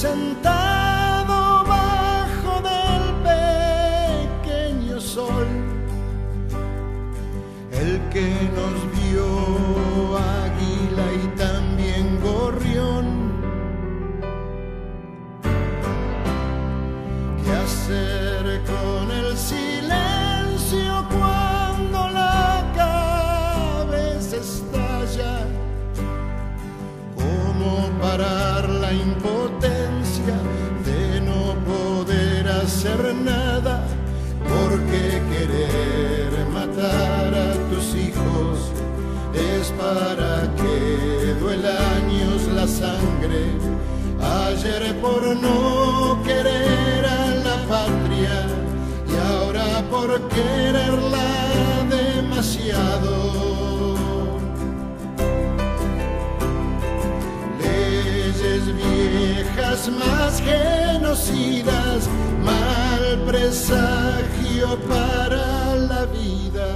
sentado sangre. Ayer por no querer a la patria y ahora por quererla demasiado. Leyes viejas más genocidas, mal presagio para la vida.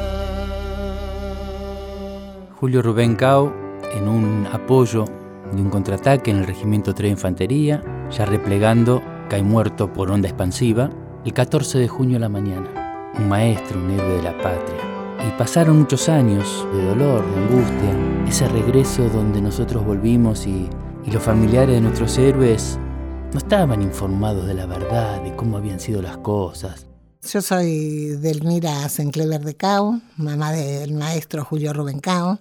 Julio Rubén Cao, en un apoyo de un contraataque en el Regimiento 3 de Infantería, ya replegando, cae muerto por onda expansiva, el 14 de junio a la mañana. Un maestro, un héroe de la patria. Y pasaron muchos años de dolor, de angustia, ese regreso donde nosotros volvimos y, y los familiares de nuestros héroes no estaban informados de la verdad, de cómo habían sido las cosas. Yo soy Delmira Senclever de Cao, mamá del maestro Julio Rubén Cao.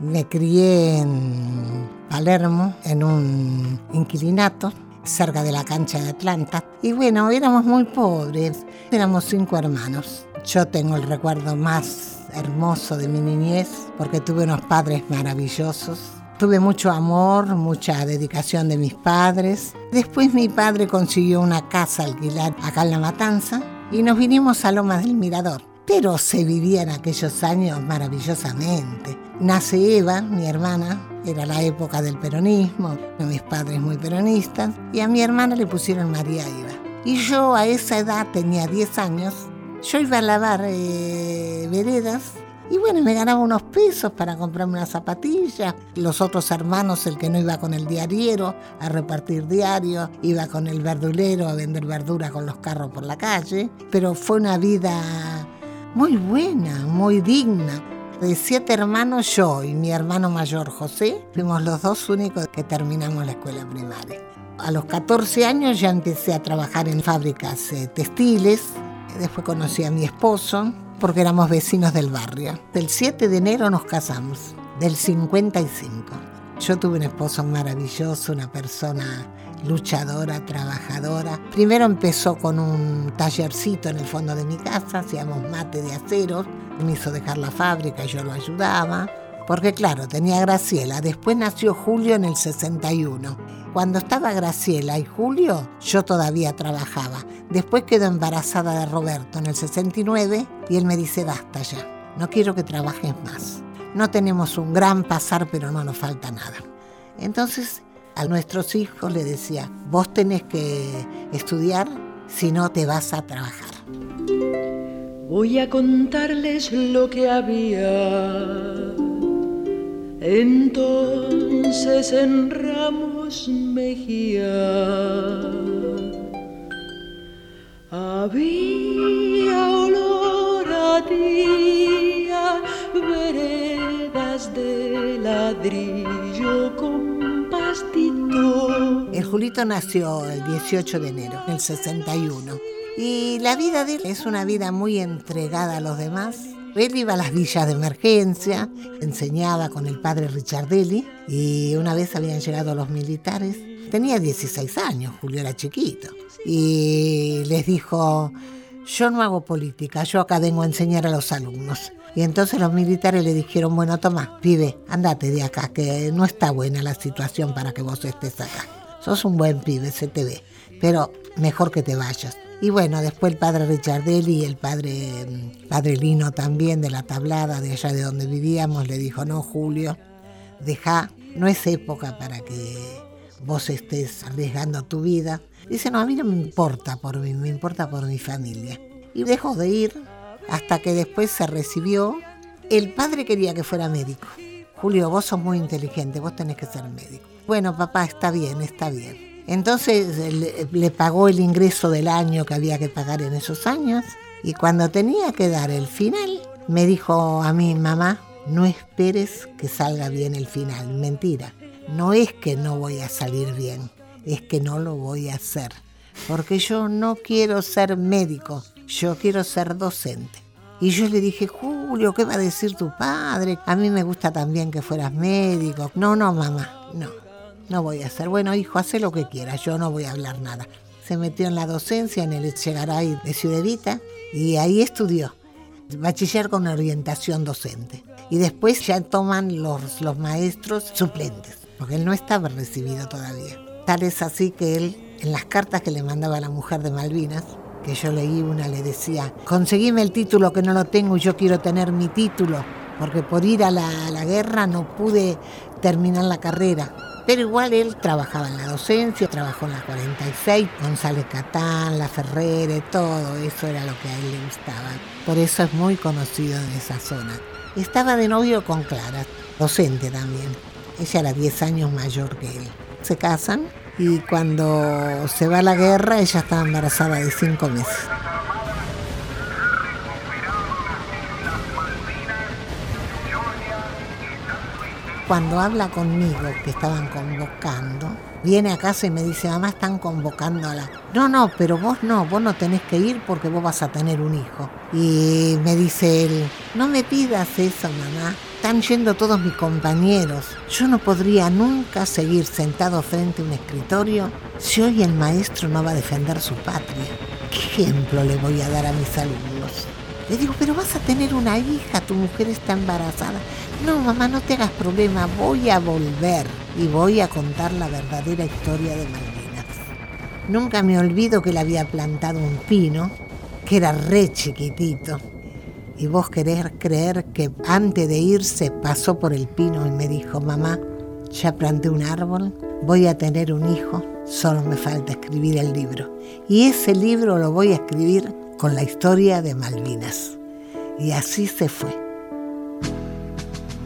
Me crié en Palermo, en un inquilinato, cerca de la cancha de Atlanta. Y bueno, éramos muy pobres, éramos cinco hermanos. Yo tengo el recuerdo más hermoso de mi niñez porque tuve unos padres maravillosos. Tuve mucho amor, mucha dedicación de mis padres. Después mi padre consiguió una casa alquilar acá en La Matanza y nos vinimos a Lomas del Mirador. Pero se vivía en aquellos años maravillosamente. Nace Eva, mi hermana, era la época del peronismo, mis padres muy peronistas, y a mi hermana le pusieron María Eva. Y yo a esa edad, tenía 10 años, yo iba a lavar eh, veredas y bueno, me ganaba unos pesos para comprarme una zapatilla. Los otros hermanos, el que no iba con el diariero a repartir diario, iba con el verdulero a vender verdura con los carros por la calle. Pero fue una vida muy buena, muy digna. De siete hermanos, yo y mi hermano mayor José, fuimos los dos únicos que terminamos la escuela primaria. A los 14 años ya empecé a trabajar en fábricas eh, textiles. Después conocí a mi esposo, porque éramos vecinos del barrio. Del 7 de enero nos casamos, del 55. Yo tuve un esposo maravilloso, una persona luchadora, trabajadora. Primero empezó con un tallercito en el fondo de mi casa, hacíamos mate de acero. Me hizo dejar la fábrica yo lo ayudaba. Porque claro, tenía Graciela. Después nació Julio en el 61. Cuando estaba Graciela y Julio, yo todavía trabajaba. Después quedó embarazada de Roberto en el 69 y él me dice, basta ya, no quiero que trabajes más. No tenemos un gran pasar, pero no nos falta nada. Entonces a nuestros hijos le decía, vos tenés que estudiar, si no te vas a trabajar. Voy a contarles lo que había entonces en Ramos Mejía había olor a tía, veredas de ladrillo con. Julito nació el 18 de enero del 61 y la vida de él es una vida muy entregada a los demás él iba a las villas de emergencia, enseñaba con el padre Richardelli y una vez habían llegado los militares. Tenía 16 años, Julio era chiquito. Y les dijo, yo no hago política, yo acá vengo a enseñar a los alumnos. Y entonces los militares le dijeron, bueno, Tomás, pibe, andate de acá, que no está buena la situación para que vos estés acá. Sos un buen pibe, se te ve, pero mejor que te vayas. Y bueno, después el padre Richardelli y el padre, mm, padre Lino también de la tablada de allá de donde vivíamos le dijo, no Julio, deja, no es época para que vos estés arriesgando tu vida. Dice, no, a mí no me importa por mí, me importa por mi familia. Y dejó de ir hasta que después se recibió. El padre quería que fuera médico. Julio, vos sos muy inteligente, vos tenés que ser médico. Bueno, papá, está bien, está bien. Entonces le, pagó el ingreso del año que había que pagar en esos años y cuando tenía que dar el final, me dijo a mi mamá, no esperes que salga bien el final. Mentira, no es que no voy a salir bien, es que no lo voy a hacer. Porque yo no quiero ser médico, yo quiero ser docente. Y yo le dije, Julio, ¿qué va a decir tu padre? A mí me gusta también que fueras médico. No, no, mamá, no, no voy a hacer. Bueno, hijo, haz lo que quieras, yo no voy a hablar nada. Se metió en la docencia en el Echegaray de Ciudadita y ahí estudió bachiller con orientación docente. Y después ya toman los, los maestros suplentes, porque él no estaba recibido todavía. Tal es así que él, en las cartas que le mandaba a la mujer de Malvinas, que yo leí una, le decía, conseguime el título que no lo tengo y yo quiero tener mi título, porque por ir a la, a la guerra no pude terminar la carrera. Pero igual él trabajaba en la docencia, trabajó en la 46, González Catán, La Ferrere, todo eso era lo que a él le gustaba. Por eso es muy conocido en esa zona. Estaba de novio con Clara, docente también. Ella era 10 años mayor que él. Se casan y cuando se va a la guerra ella estaba embarazada de 5 meses. Cuando habla conmigo, que estaban convocando, viene a casa y me dice, mamá, están convocando a la... No, no, pero vos no, vos no tenés que ir porque vos vas a tener un hijo. Y me dice él, no me pidas eso, mamá. Están yendo todos mis compañeros. Yo no podría nunca seguir sentado frente a un escritorio si hoy el maestro no va a defender su patria. ¿Qué ejemplo le voy a dar a mis alumnos? Le digo, pero vas a tener una hija, tu mujer está embarazada. No, mamá, no te hagas problema, voy a volver y voy a contar la verdadera historia de Malvinas. Nunca me olvido que le había plantado un pino, que era re chiquitito. Y vos querés creer que antes de irse pasó por el pino y me dijo, mamá, ya planté un árbol, voy a tener un hijo, solo me falta escribir el libro. Y ese libro lo voy a escribir con la historia de Malvinas. Y así se fue.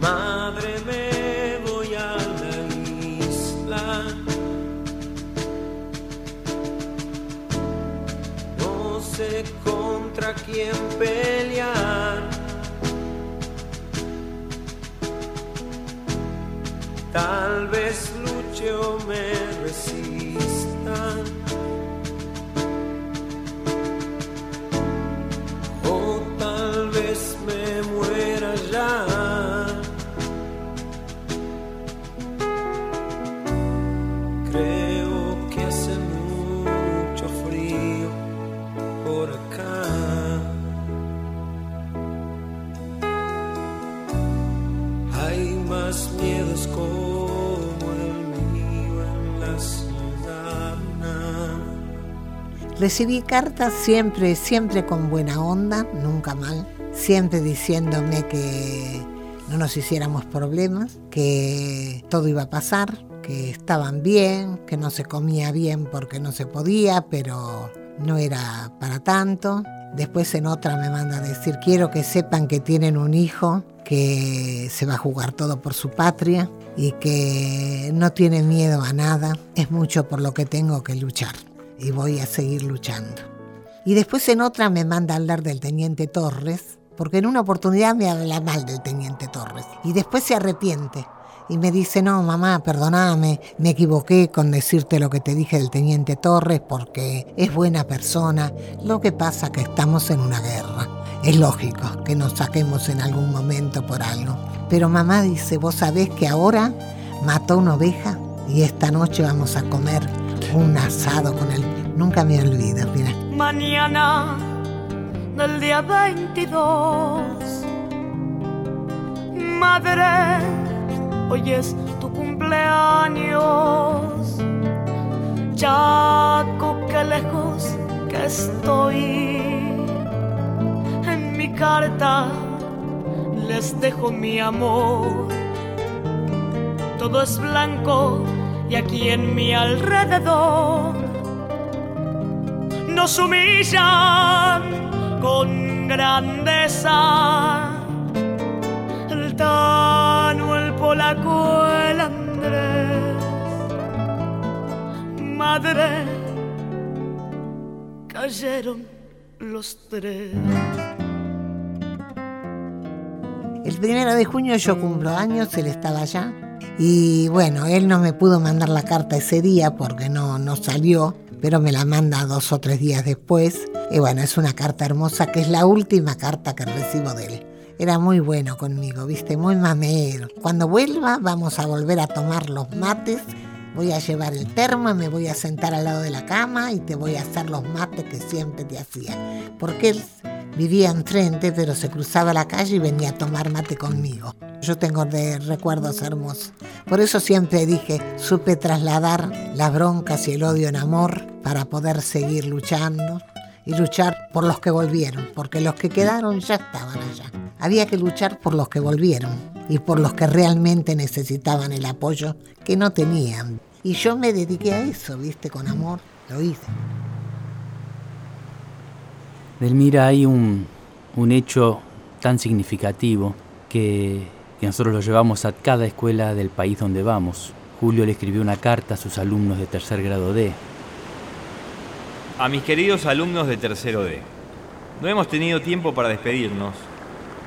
Madre, me voy a la isla. No sé contra quién pelear. Tal vez luche o me como el en la ciudad. Recibí cartas siempre, siempre con buena onda, nunca mal, siempre diciéndome que no nos hiciéramos problemas, que todo iba a pasar, que estaban bien, que no se comía bien porque no se podía, pero no era para tanto. Después en otra me manda a decir, quiero que sepan que tienen un hijo que se va a jugar todo por su patria y que no tiene miedo a nada, es mucho por lo que tengo que luchar y voy a seguir luchando. Y después en otra me manda a hablar del teniente Torres, porque en una oportunidad me habla mal del teniente Torres y después se arrepiente y me dice, no, mamá, perdóname, me equivoqué con decirte lo que te dije del teniente Torres porque es buena persona. Lo que pasa que estamos en una guerra. Es lógico que nos saquemos en algún momento por algo. Pero mamá dice, vos sabés que ahora mató una oveja y esta noche vamos a comer un asado con él. Nunca me olvido, mira. Mañana del día 22. Madre, hoy es tu cumpleaños. Chaco, qué lejos que estoy. En mi carta les dejo mi amor. Todo es blanco y aquí en mi alrededor nos humillan con grandeza. Polaco, el Andrés. madre cayeron los tres. El primero de junio yo cumplo años, él estaba allá. Y bueno, él no me pudo mandar la carta ese día porque no, no salió, pero me la manda dos o tres días después. Y bueno, es una carta hermosa que es la última carta que recibo de él. Era muy bueno conmigo, viste, muy mamero. Cuando vuelva vamos a volver a tomar los mates voy a llevar el termo, me voy a sentar al lado de la cama y te voy a hacer los mates que siempre te hacía. Porque él vivía enfrente, pero se cruzaba la calle y venía a tomar mate conmigo. Yo tengo de recuerdos hermosos. Por eso siempre dije, supe trasladar las broncas y el odio en amor para poder seguir luchando y luchar por los que volvieron, porque los que quedaron ya estaban allá. Había que luchar por los que volvieron y por los que realmente necesitaban el apoyo que no tenían. Y yo me dediqué a eso, viste, con amor, lo hice. Delmira, hay un, un hecho tan significativo que, que nosotros lo llevamos a cada escuela del país donde vamos. Julio le escribió una carta a sus alumnos de tercer grado D. A mis queridos alumnos de tercero D, no hemos tenido tiempo para despedirnos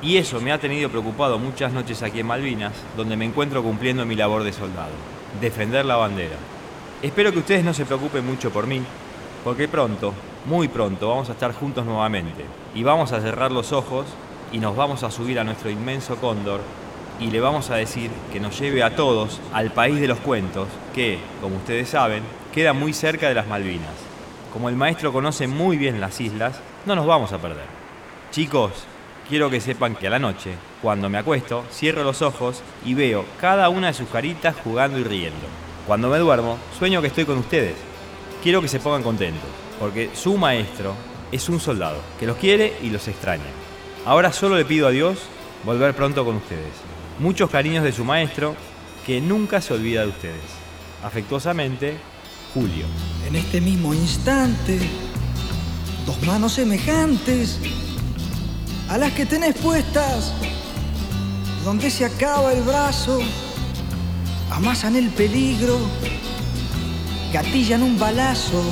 y eso me ha tenido preocupado muchas noches aquí en Malvinas, donde me encuentro cumpliendo mi labor de soldado defender la bandera. Espero que ustedes no se preocupen mucho por mí, porque pronto, muy pronto, vamos a estar juntos nuevamente y vamos a cerrar los ojos y nos vamos a subir a nuestro inmenso cóndor y le vamos a decir que nos lleve a todos al país de los cuentos, que, como ustedes saben, queda muy cerca de las Malvinas. Como el maestro conoce muy bien las islas, no nos vamos a perder. Chicos, quiero que sepan que a la noche, cuando me acuesto, cierro los ojos y veo cada una de sus caritas jugando y riendo. Cuando me duermo, sueño que estoy con ustedes. Quiero que se pongan contentos, porque su maestro es un soldado que los quiere y los extraña. Ahora solo le pido a Dios volver pronto con ustedes. Muchos cariños de su maestro, que nunca se olvida de ustedes. Afectuosamente, Julio. En este mismo instante, dos manos semejantes a las que tenés puestas, donde se acaba el brazo, amasan el peligro, gatillan un balazo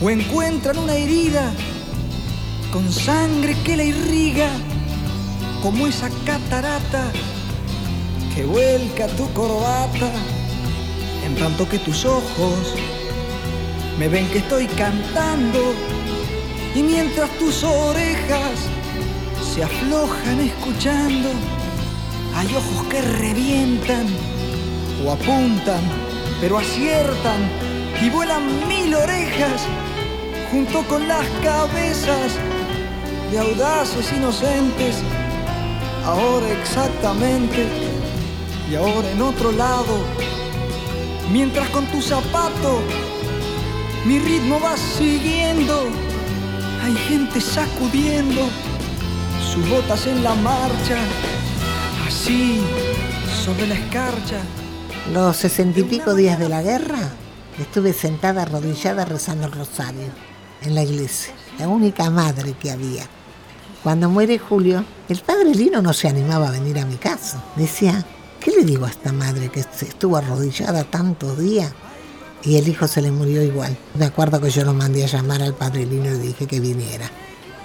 o encuentran una herida con sangre que la irriga, como esa catarata que vuelca tu corbata, en tanto que tus ojos me ven que estoy cantando y mientras tus orejas se aflojan escuchando. Hay ojos que revientan o apuntan, pero aciertan y vuelan mil orejas junto con las cabezas de audaces inocentes. Ahora exactamente y ahora en otro lado, mientras con tu zapato mi ritmo va siguiendo. Hay gente sacudiendo sus botas en la marcha, así sobre la escarcha. Los sesenta y pico días de la guerra estuve sentada arrodillada rezando el rosario en la iglesia, la única madre que había. Cuando muere Julio, el padre Lino no se animaba a venir a mi casa. Decía, ¿qué le digo a esta madre que estuvo arrodillada tantos días? Y el hijo se le murió igual. Me acuerdo que yo lo mandé a llamar al padre Lino y dije que viniera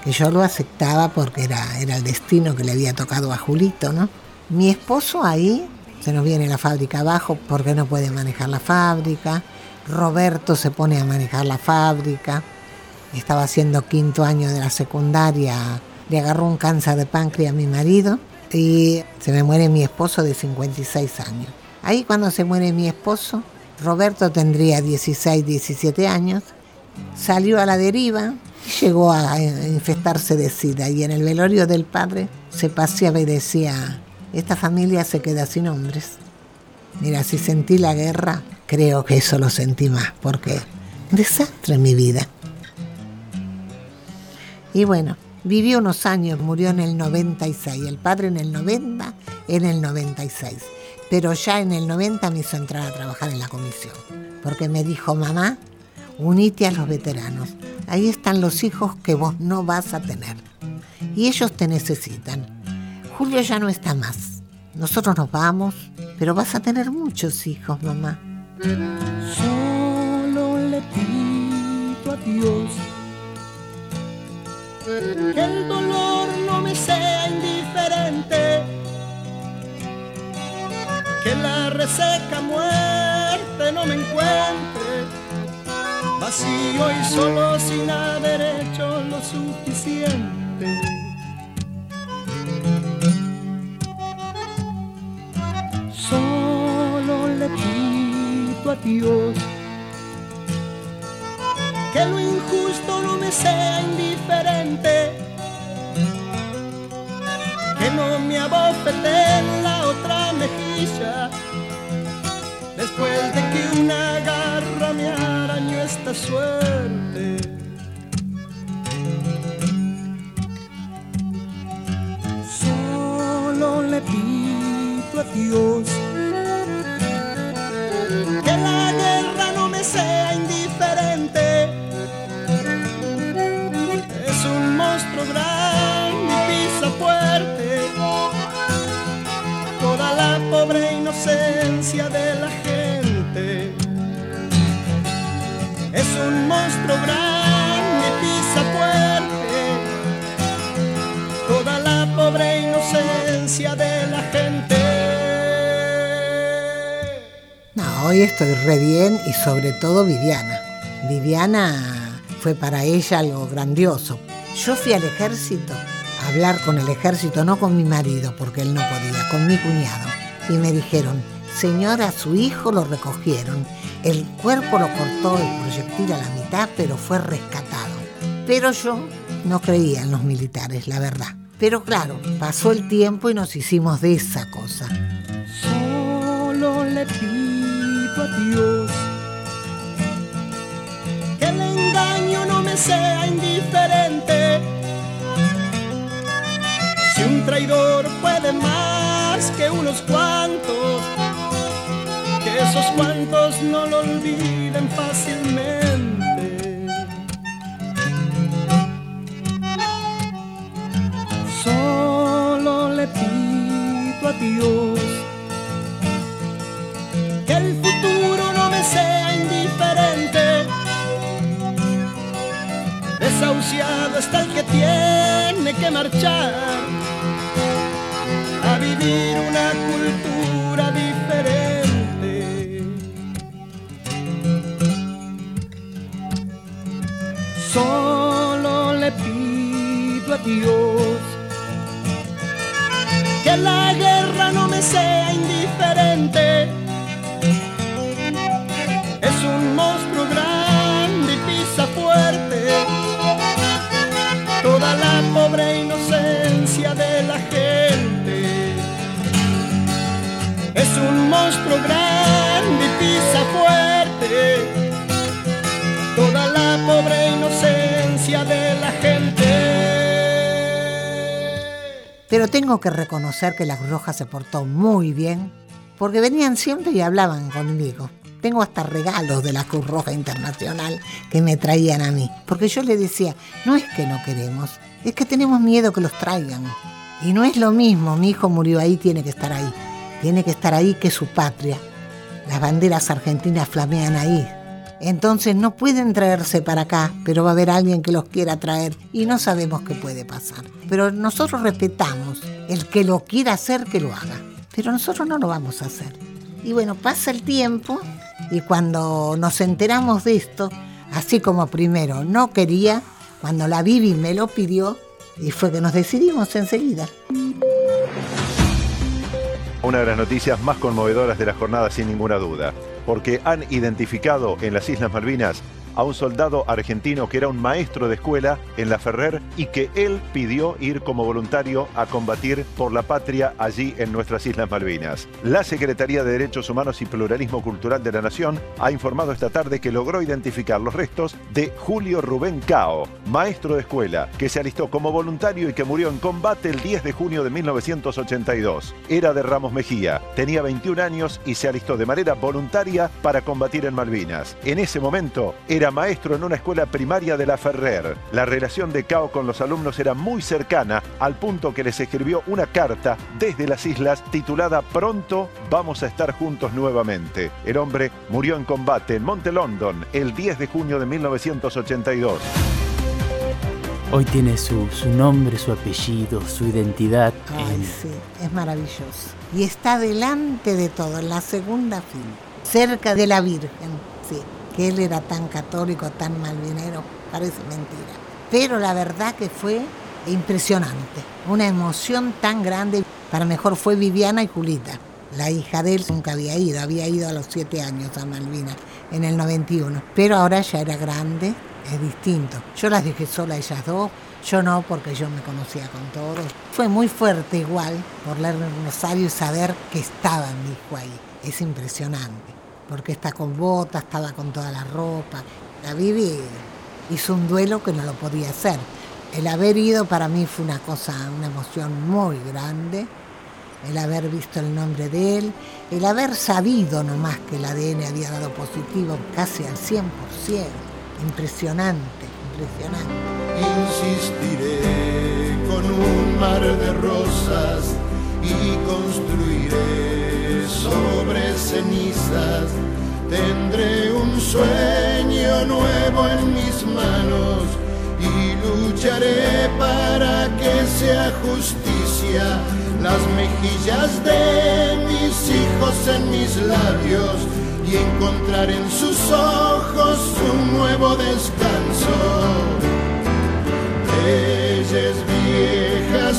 que yo lo aceptaba porque era, era el destino que le había tocado a Julito, ¿no? Mi esposo ahí se nos viene la fábrica abajo porque no puede manejar la fábrica. Roberto se pone a manejar la fábrica. Estaba haciendo quinto año de la secundaria. Le agarró un cáncer de páncreas a mi marido y se me muere mi esposo de 56 años. Ahí cuando se muere mi esposo, Roberto tendría 16, 17 años. Salió a la deriva, llegó a infestarse de sida y en el velorio del padre se paseaba y decía, esta familia se queda sin hombres. Mira, si sentí la guerra, creo que eso lo sentí más, porque desastre mi vida. Y bueno, vivió unos años, murió en el 96, el padre en el 90, en el 96. Pero ya en el 90 me hizo entrar a trabajar en la comisión, porque me dijo, mamá, unite a los veteranos. Ahí están los hijos que vos no vas a tener. Y ellos te necesitan. Julio ya no está más. Nosotros nos vamos, pero vas a tener muchos hijos, mamá. Solo Dios. Que el dolor no me sea indiferente, que la reseca muerte no me encuentre, vacío y solo sin haber hecho lo suficiente. Solo le pido a Dios que lo injusto no me sea indiferente, que no me abofete en la otra mejilla, después de que una garra me arañó esta suerte. Solo le pido a Dios que la guerra no me sea indiferente. Es un monstruo grande y pisa fuerte toda la pobre inocencia de toda la pobre inocencia de la gente. Hoy estoy re bien y sobre todo Viviana. Viviana fue para ella algo grandioso. Yo fui al ejército a hablar con el ejército, no con mi marido, porque él no podía, con mi cuñado. Y me dijeron, señora, su hijo lo recogieron. El cuerpo lo cortó el proyectil a la pero fue rescatado. Pero yo no creía en los militares, la verdad. Pero claro, pasó el tiempo y nos hicimos de esa cosa. Solo le pido a Dios que el engaño no me sea indiferente. Si un traidor puede más que unos cuantos, que esos cuantos no lo olviden fácilmente. Que el futuro no me sea indiferente. Desahuciado está el que tiene que marchar a vivir una cultura diferente. Solo le pido a Dios que la guerra no me sea indiferente. Pero tengo que reconocer que la Cruz Roja se portó muy bien, porque venían siempre y hablaban conmigo. Tengo hasta regalos de la Cruz Roja Internacional que me traían a mí, porque yo le decía, no es que no queremos, es que tenemos miedo que los traigan. Y no es lo mismo, mi hijo murió ahí, tiene que estar ahí. Tiene que estar ahí que es su patria. Las banderas argentinas flamean ahí. Entonces no pueden traerse para acá, pero va a haber alguien que los quiera traer y no sabemos qué puede pasar. Pero nosotros respetamos el que lo quiera hacer, que lo haga. Pero nosotros no lo vamos a hacer. Y bueno, pasa el tiempo y cuando nos enteramos de esto, así como primero no quería, cuando la Bibi me lo pidió, y fue que nos decidimos enseguida. Una de las noticias más conmovedoras de la jornada sin ninguna duda, porque han identificado en las Islas Malvinas a un soldado argentino que era un maestro de escuela en la Ferrer y que él pidió ir como voluntario a combatir por la patria allí en nuestras Islas Malvinas. La Secretaría de Derechos Humanos y Pluralismo Cultural de la Nación ha informado esta tarde que logró identificar los restos de Julio Rubén Cao, maestro de escuela, que se alistó como voluntario y que murió en combate el 10 de junio de 1982. Era de Ramos Mejía, tenía 21 años y se alistó de manera voluntaria para combatir en Malvinas. En ese momento era era maestro en una escuela primaria de la Ferrer. La relación de Cao con los alumnos era muy cercana, al punto que les escribió una carta desde las islas titulada Pronto vamos a estar juntos nuevamente. El hombre murió en combate en Monte London el 10 de junio de 1982. Hoy tiene su, su nombre, su apellido, su identidad. Ay, en- sí, es maravilloso. Y está delante de todo, en la segunda fila, cerca de la Virgen, sí. Que él era tan católico, tan malvinero, parece mentira. Pero la verdad que fue impresionante, una emoción tan grande. Para mejor fue Viviana y Julita. La hija de él nunca había ido, había ido a los siete años a Malvinas, en el 91. Pero ahora ya era grande, es distinto. Yo las dejé sola ellas dos, yo no, porque yo me conocía con todos. Fue muy fuerte igual por leer el Rosario y saber que estaba mi hijo ahí. Es impresionante, porque está con botas, estaba con toda la ropa. La Vivi hizo un duelo que no lo podía hacer. El haber ido para mí fue una cosa, una emoción muy grande. El haber visto el nombre de él, el haber sabido nomás que el ADN había dado positivo casi al 100%. Impresionante, impresionante. Insistiré con un mar de rosas y construiré sobre cenizas. Tendré un sueño nuevo en mis manos y lucharé para que sea justicia las mejillas de mis hijos en mis labios y encontrar en sus ojos un nuevo descanso. Leyes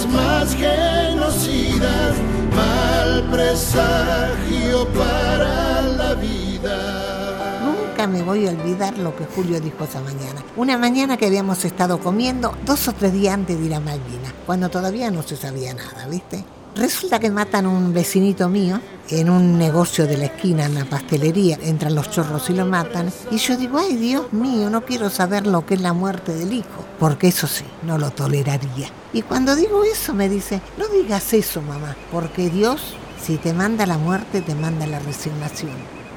más genocidas, mal presagio para la vida. Nunca me voy a olvidar lo que Julio dijo esa mañana. Una mañana que habíamos estado comiendo dos o tres días antes de ir a Malvinas, cuando todavía no se sabía nada, ¿viste? Resulta que matan a un vecinito mío en un negocio de la esquina, en la pastelería. Entran los chorros y lo matan. Y yo digo, ay Dios mío, no quiero saber lo que es la muerte del hijo. Porque eso sí, no lo toleraría. Y cuando digo eso me dice, no digas eso mamá, porque Dios, si te manda la muerte, te manda la resignación.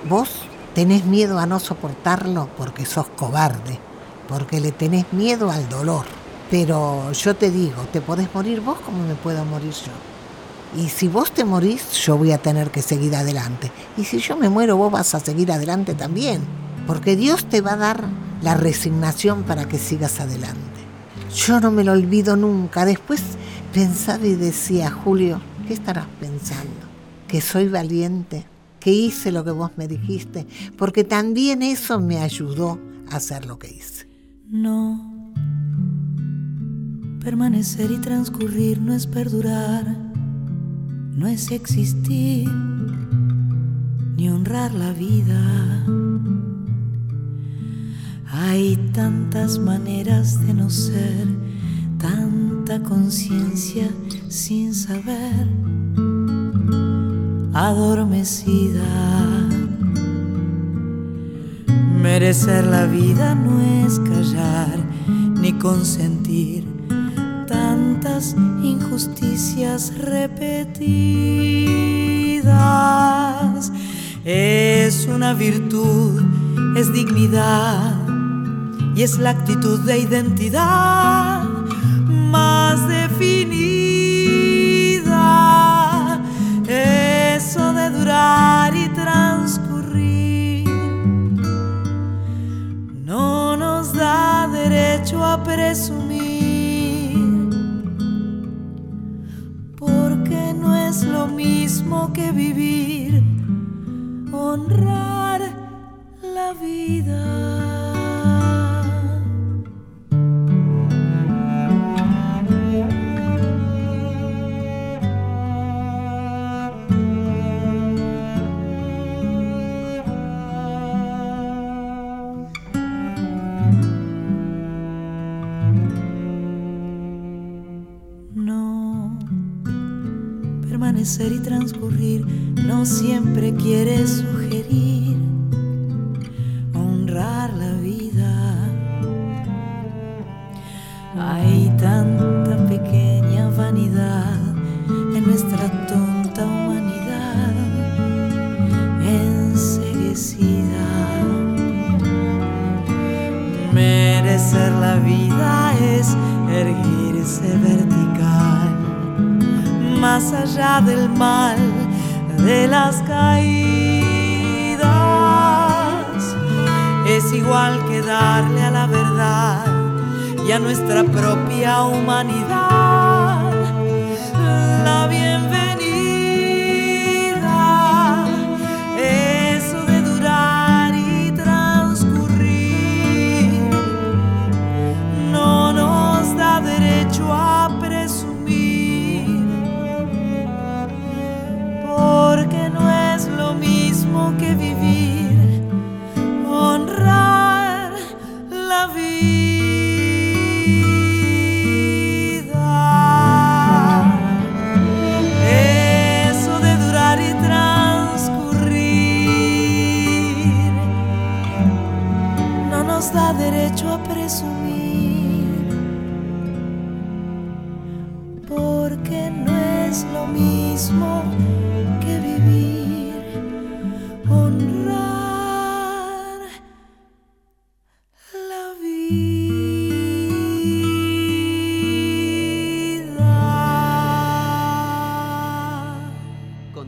Vos tenés miedo a no soportarlo porque sos cobarde, porque le tenés miedo al dolor. Pero yo te digo, te podés morir vos como me puedo morir yo. Y si vos te morís, yo voy a tener que seguir adelante. Y si yo me muero, vos vas a seguir adelante también. Porque Dios te va a dar la resignación para que sigas adelante. Yo no me lo olvido nunca. Después pensaba y decía, Julio, ¿qué estarás pensando? Que soy valiente, que hice lo que vos me dijiste, porque también eso me ayudó a hacer lo que hice. No. Permanecer y transcurrir no es perdurar, no es existir, ni honrar la vida. Hay tantas maneras de no ser, tanta conciencia sin saber, adormecida. Merecer la vida no es callar ni consentir tantas injusticias repetidas. Es una virtud, es dignidad y es la actitud de identidad más definida. Eso de durar y transcurrir no nos da derecho a presumir, porque no es lo mismo que vivir, honrar la vida. siempre quiere sugerir honrar la vida. Hay tanta pequeña vanidad en nuestra tonta humanidad enseguecida. Merecer la vida es erguirse vertical, más allá del mal de las caídas. Es igual que darle a la verdad y a nuestra propia humanidad.